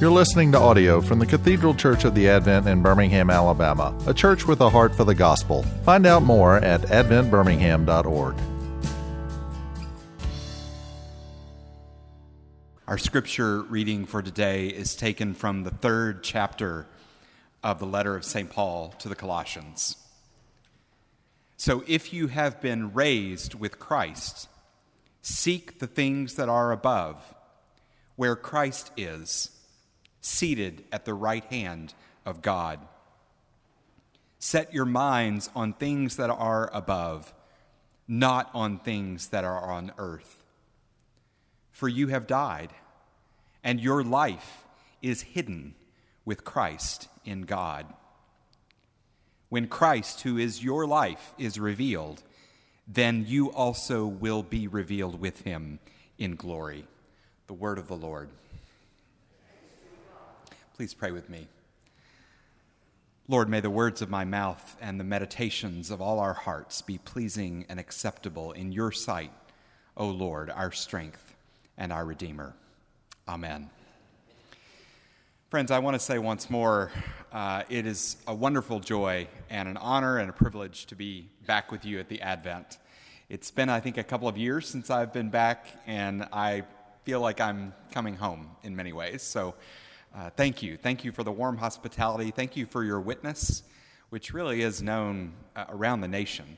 You're listening to audio from the Cathedral Church of the Advent in Birmingham, Alabama, a church with a heart for the gospel. Find out more at adventbirmingham.org. Our scripture reading for today is taken from the third chapter of the letter of St. Paul to the Colossians. So if you have been raised with Christ, seek the things that are above, where Christ is seated at the right hand of God. Set your minds on things that are above, not on things that are on earth. For you have died, and your life is hidden with Christ in God. When Christ, who is your life, is revealed, then you also will be revealed with him in glory. The word of the Lord. Please pray with me. Lord, may the words of my mouth and the meditations of all our hearts be pleasing and acceptable in your sight, O Lord, our strength and our Redeemer. Amen. Friends, I want to say once more uh, it is a wonderful joy and an honor and a privilege to be back with you at the Advent. It's been, I think, a couple of years since I've been back, and I feel like I'm coming home in many ways. So, uh, thank you. Thank you for the warm hospitality. Thank you for your witness, which really is known uh, around the nation.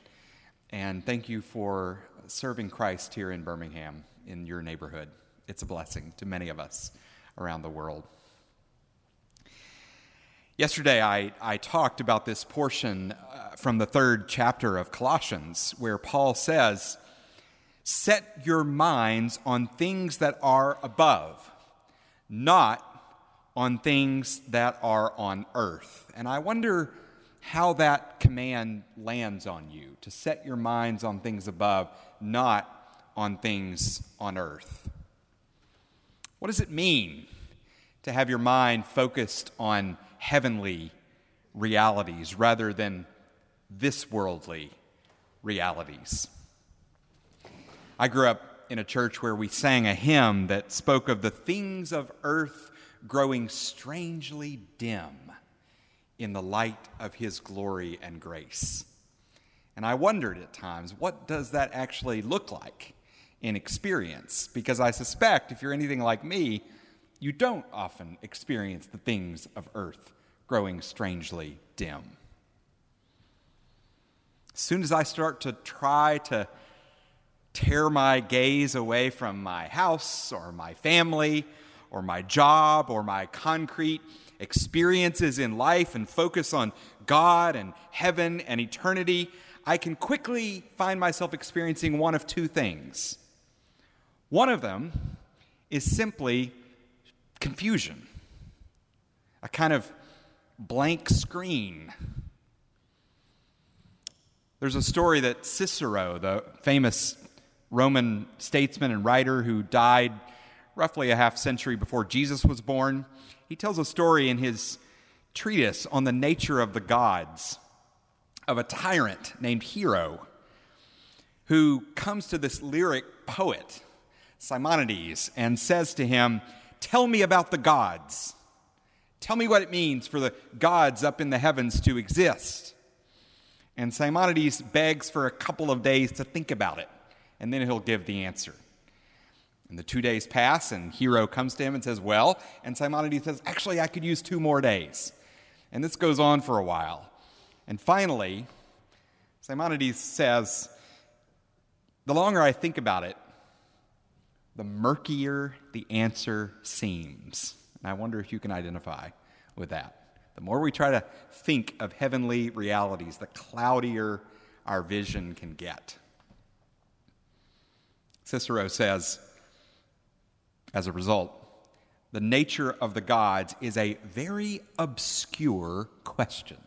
And thank you for serving Christ here in Birmingham, in your neighborhood. It's a blessing to many of us around the world. Yesterday, I, I talked about this portion uh, from the third chapter of Colossians, where Paul says, Set your minds on things that are above, not on things that are on earth. And I wonder how that command lands on you to set your minds on things above, not on things on earth. What does it mean to have your mind focused on heavenly realities rather than this worldly realities? I grew up in a church where we sang a hymn that spoke of the things of earth growing strangely dim in the light of his glory and grace. And I wondered at times, what does that actually look like in experience? Because I suspect if you're anything like me, you don't often experience the things of earth growing strangely dim. As soon as I start to try to tear my gaze away from my house or my family or my job or my concrete experiences in life and focus on God and heaven and eternity, I can quickly find myself experiencing one of two things. One of them is simply confusion, a kind of blank screen. There's a story that Cicero, the famous Roman statesman and writer who died roughly a half century before Jesus was born, he tells a story in his treatise on the nature of the gods of a tyrant named Hiero who comes to this lyric poet, Simonides, and says to him, Tell me about the gods. Tell me what it means for the gods up in the heavens to exist. And Simonides begs for a couple of days to think about it, and then he'll give the answer. And the two days pass, and Hiero comes to him and says, Well, and Simonides says, Actually, I could use two more days. And this goes on for a while. And finally, Simonides says, The longer I think about it, the murkier the answer seems. And I wonder if you can identify with that. The more we try to think of heavenly realities, the cloudier our vision can get. Cicero says, as a result, the nature of the gods is a very obscure question.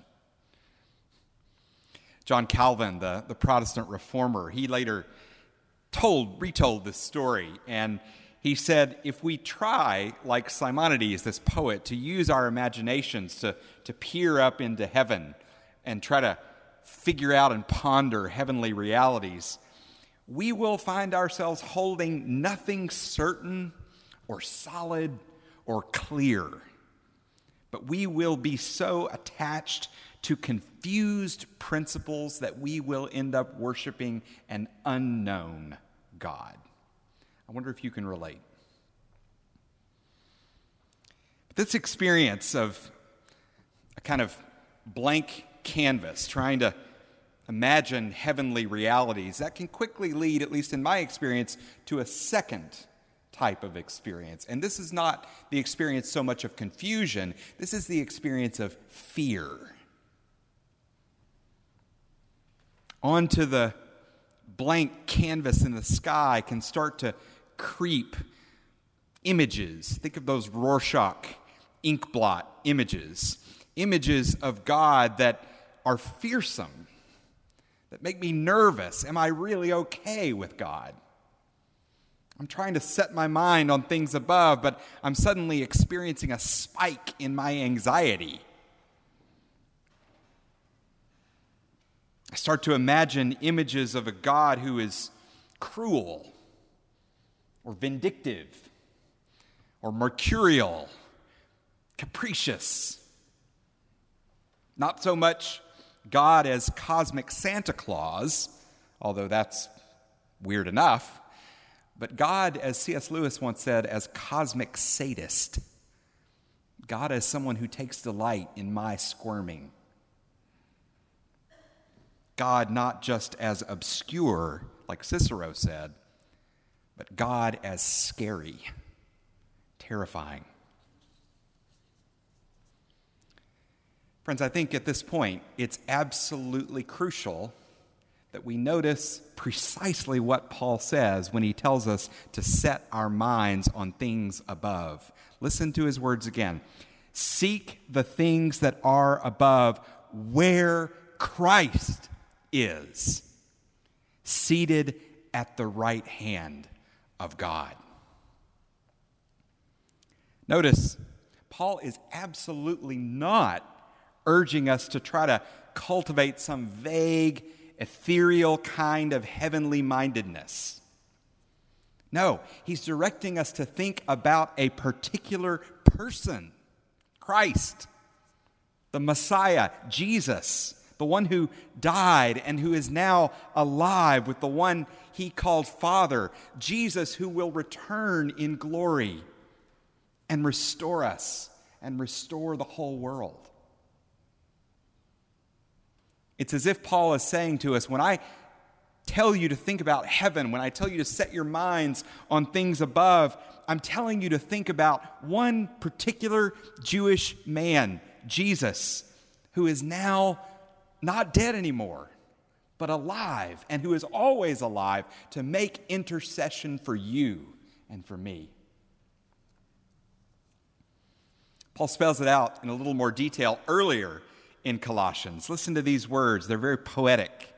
John Calvin, the, the Protestant reformer, he later told, retold this story, and he said, if we try, like Simonides, this poet, to use our imaginations to, to peer up into heaven and try to figure out and ponder heavenly realities, we will find ourselves holding nothing certain or solid or clear. But we will be so attached to confused principles that we will end up worshiping an unknown God. I wonder if you can relate. This experience of a kind of blank canvas, trying to imagine heavenly realities, that can quickly lead, at least in my experience, to a second type of experience. And this is not the experience so much of confusion, this is the experience of fear. Onto the blank canvas in the sky can start to creep images. Think of those Rorschach ink blot images, images of God that are fearsome, that make me nervous. Am I really okay with God? I'm trying to set my mind on things above, but I'm suddenly experiencing a spike in my anxiety. I start to imagine images of a God who is cruel or vindictive or mercurial capricious. Not so much God as cosmic Santa Claus, although that's weird enough, but God, as C.S. Lewis once said, as cosmic sadist. God as someone who takes delight in my squirming. God not just as obscure, like Cicero said, but God as scary, terrifying. Friends, I think at this point it's absolutely crucial that we notice precisely what Paul says when he tells us to set our minds on things above. Listen to his words again. Seek the things that are above where Christ is, seated at the right hand of God. Notice, Paul is absolutely not urging us to try to cultivate some vague, ethereal kind of heavenly mindedness. No, he's directing us to think about a particular person Christ, the Messiah, Jesus, the one who died and who is now alive with the one he called Father, Jesus, who will return in glory and restore us and restore the whole world. It's as if Paul is saying to us when I tell you to think about heaven, when I tell you to set your minds on things above, I'm telling you to think about one particular Jewish man, Jesus, who is now not dead anymore, but alive, and who is always alive to make intercession for you and for me. Paul spells it out in a little more detail earlier in Colossians. Listen to these words, they're very poetic.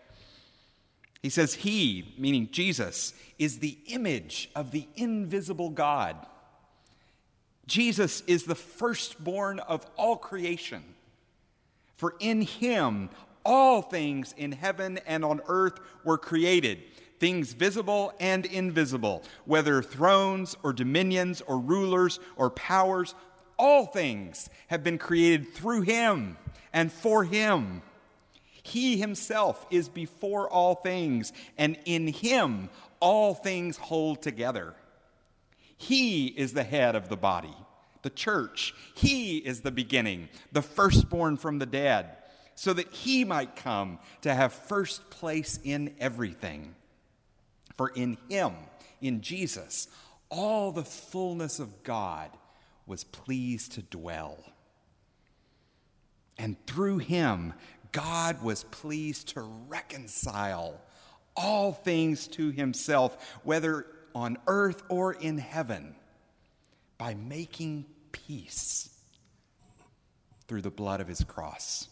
He says, He, meaning Jesus, is the image of the invisible God. Jesus is the firstborn of all creation. For in him all things in heaven and on earth were created, things visible and invisible, whether thrones or dominions or rulers or powers, all things have been created through him and for him. He himself is before all things, and in him all things hold together. He is the head of the body, the church. He is the beginning, the firstborn from the dead, so that he might come to have first place in everything. For in him, in Jesus, all the fullness of God was pleased to dwell and through him, God was pleased to reconcile all things to himself, whether on earth or in heaven, by making peace through the blood of his cross.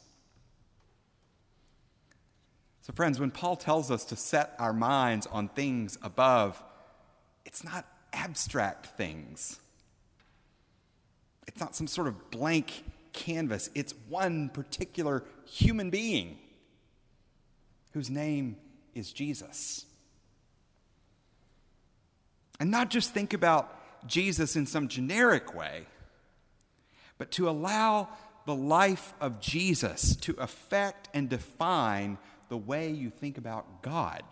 So, friends, when Paul tells us to set our minds on things above, it's not abstract things. It's not some sort of blank canvas, it's one particular human being whose name is Jesus. And not just think about Jesus in some generic way, but to allow the life of Jesus to affect and define the way you think about God.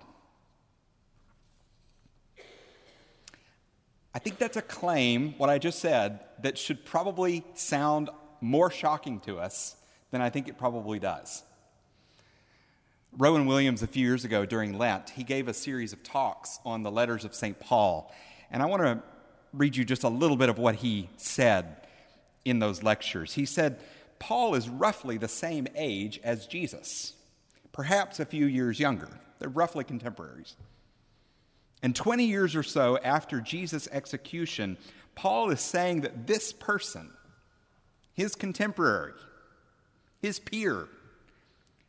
I think that's a claim, what I just said, that should probably sound more shocking to us than I think it probably does. Rowan Williams, a few years ago during Lent, he gave a series of talks on the letters of St. Paul. And I want to read you just a little bit of what he said in those lectures. He said, Paul is roughly the same age as Jesus, perhaps a few years younger. They're roughly contemporaries. And 20 years or so after Jesus' execution, Paul is saying that this person, his contemporary, his peer,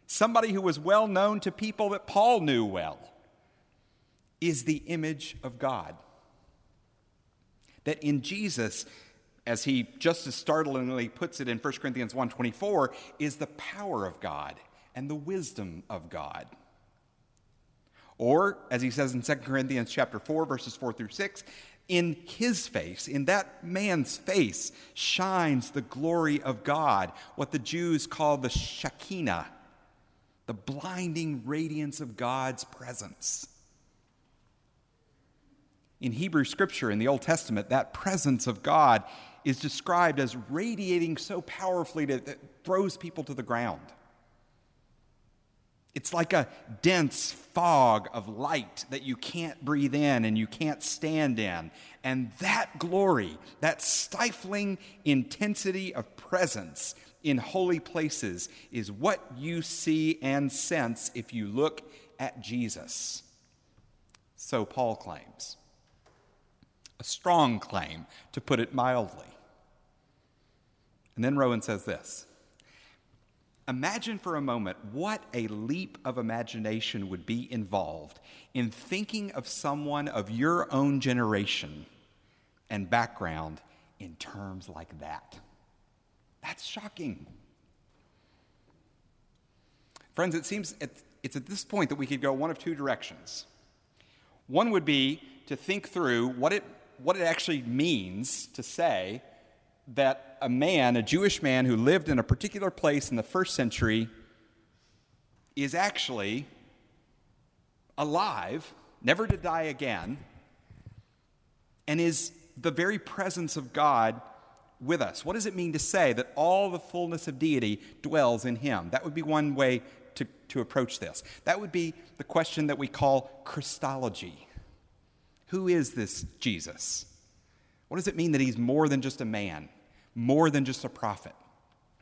somebody who was well known to people that Paul knew well, is the image of God. That in Jesus, as he just as startlingly puts it in 1 Corinthians 1:24, is the power of God and the wisdom of God. Or, as he says in 2 Corinthians chapter 4, verses 4 through 6, in his face, in that man's face, shines the glory of God, what the Jews call the Shekinah, the blinding radiance of God's presence. In Hebrew scripture, in the Old Testament, that presence of God is described as radiating so powerfully that it throws people to the ground. It's like a dense fog of light that you can't breathe in and you can't stand in. And that glory, that stifling intensity of presence in holy places, is what you see and sense if you look at Jesus. So Paul claims. A strong claim, to put it mildly. And then Rowan says this Imagine for a moment what a leap of imagination would be involved in thinking of someone of your own generation and background in terms like that. That's shocking. Friends, it seems it's at this point that we could go one of two directions. One would be to think through what it, what it actually means to say that a man, a Jewish man who lived in a particular place in the first century, is actually alive, never to die again, and is the very presence of God with us. What does it mean to say that all the fullness of deity dwells in him? That would be one way to, to approach this. That would be the question that we call Christology. Who is this Jesus? What does it mean that he's more than just a man, more than just a prophet?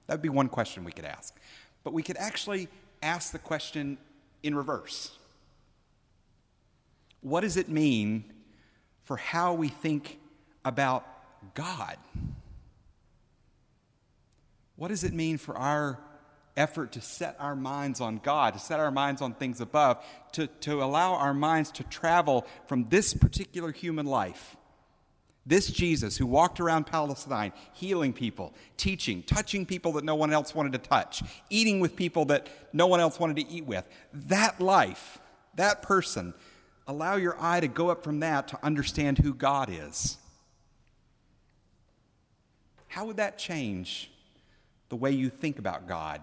That would be one question we could ask. But we could actually ask the question in reverse What does it mean for how we think about God? What does it mean for our effort to set our minds on God, to set our minds on things above, to, to allow our minds to travel from this particular human life this Jesus who walked around Palestine, healing people, teaching, touching people that no one else wanted to touch, eating with people that no one else wanted to eat with, that life, that person, allow your eye to go up from that to understand who God is. How would that change the way you think about God?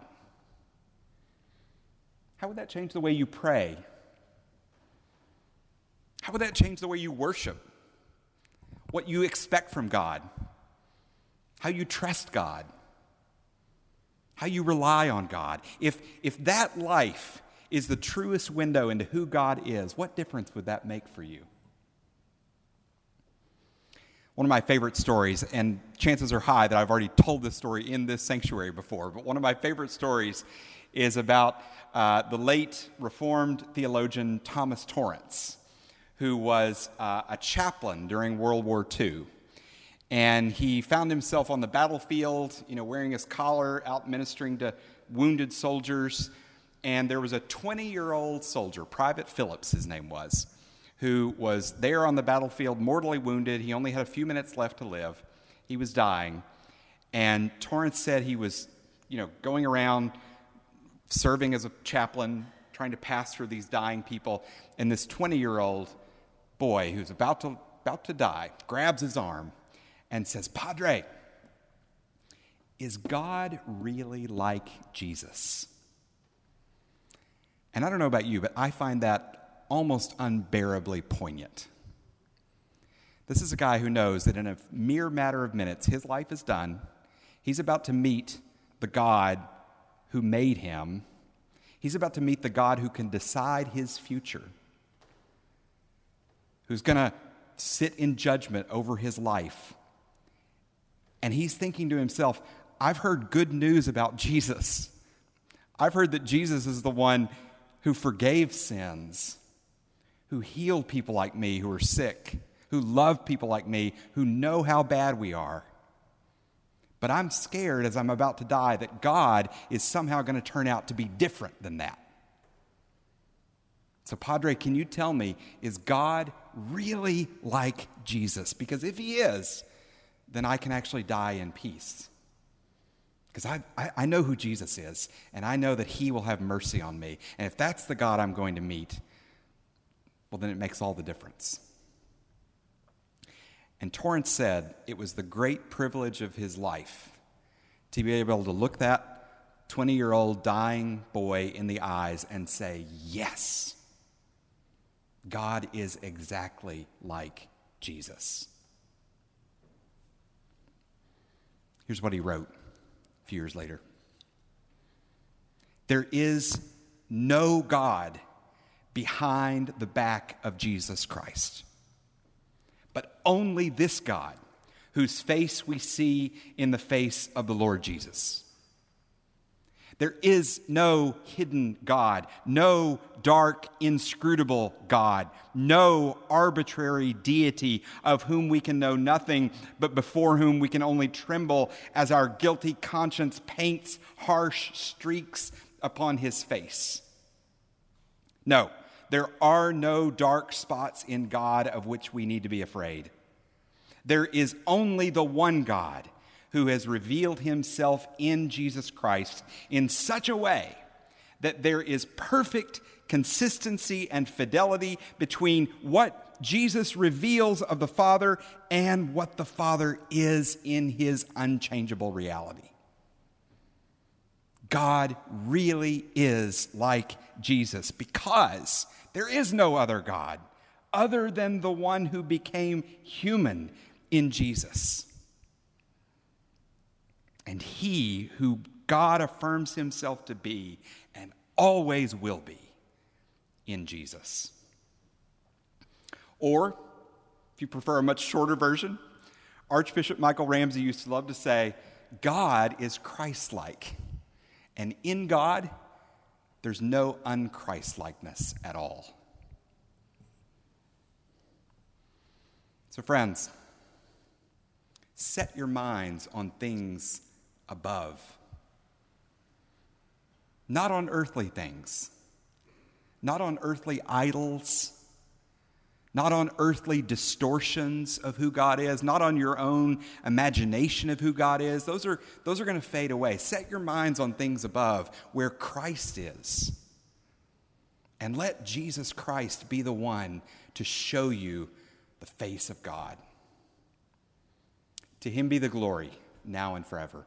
How would that change the way you pray? How would that change the way you worship? What you expect from God, how you trust God, how you rely on God. If, if that life is the truest window into who God is, what difference would that make for you? One of my favorite stories, and chances are high that I've already told this story in this sanctuary before, but one of my favorite stories is about uh, the late Reformed theologian Thomas Torrance who was uh, a chaplain during World War II. And he found himself on the battlefield, you know, wearing his collar, out ministering to wounded soldiers. And there was a 20 year old soldier, Private Phillips, his name was, who was there on the battlefield, mortally wounded. He only had a few minutes left to live. He was dying. And Torrance said he was, you know, going around serving as a chaplain, trying to pastor these dying people. And this 20 year old boy who's about to, about to die grabs his arm and says, Padre, Is God really like Jesus? And I don't know about you, but I find that almost unbearably poignant. This is a guy who knows that in a mere matter of minutes, his life is done. He's about to meet the God who made him. He's about to meet the God who can decide his future, who's going to sit in judgment over his life. And he's thinking to himself, I've heard good news about Jesus. I've heard that Jesus is the one who forgave sins, who healed people like me who are sick, who love people like me who know how bad we are. But I'm scared as I'm about to die that God is somehow going to turn out to be different than that. So, Padre, can you tell me, is God really like Jesus? Because if he is, then I can actually die in peace. Because I, I, I, know who Jesus is, and I know that he will have mercy on me. And if that's the God I'm going to meet, well, then it makes all the difference. And Torrance said it was the great privilege of his life to be able to look that 20 year old dying boy in the eyes and say, Yes, God is exactly like Jesus. Here's what he wrote a few years later There is no God behind the back of Jesus Christ but only this God, whose face we see in the face of the Lord Jesus. There is no hidden God, no dark, inscrutable God, no arbitrary deity of whom we can know nothing, but before whom we can only tremble as our guilty conscience paints harsh streaks upon his face. No, there are no dark spots in God of which we need to be afraid. There is only the one God who has revealed himself in Jesus Christ in such a way that there is perfect consistency and fidelity between what Jesus reveals of the Father and what the Father is in his unchangeable reality. God really is like Jesus because there is no other God other than the one who became human in Jesus. And he who God affirms himself to be and always will be in Jesus. Or, if you prefer a much shorter version, Archbishop Michael Ramsey used to love to say, God is Christ like. And in God, there's no unChristlikeness at all. So, friends, set your minds on things above, not on earthly things, not on earthly idols not on earthly distortions of who God is, not on your own imagination of who God is. Those are, those are going to fade away. Set your minds on things above where Christ is. And let Jesus Christ be the one to show you the face of God. To him be the glory, now and forever.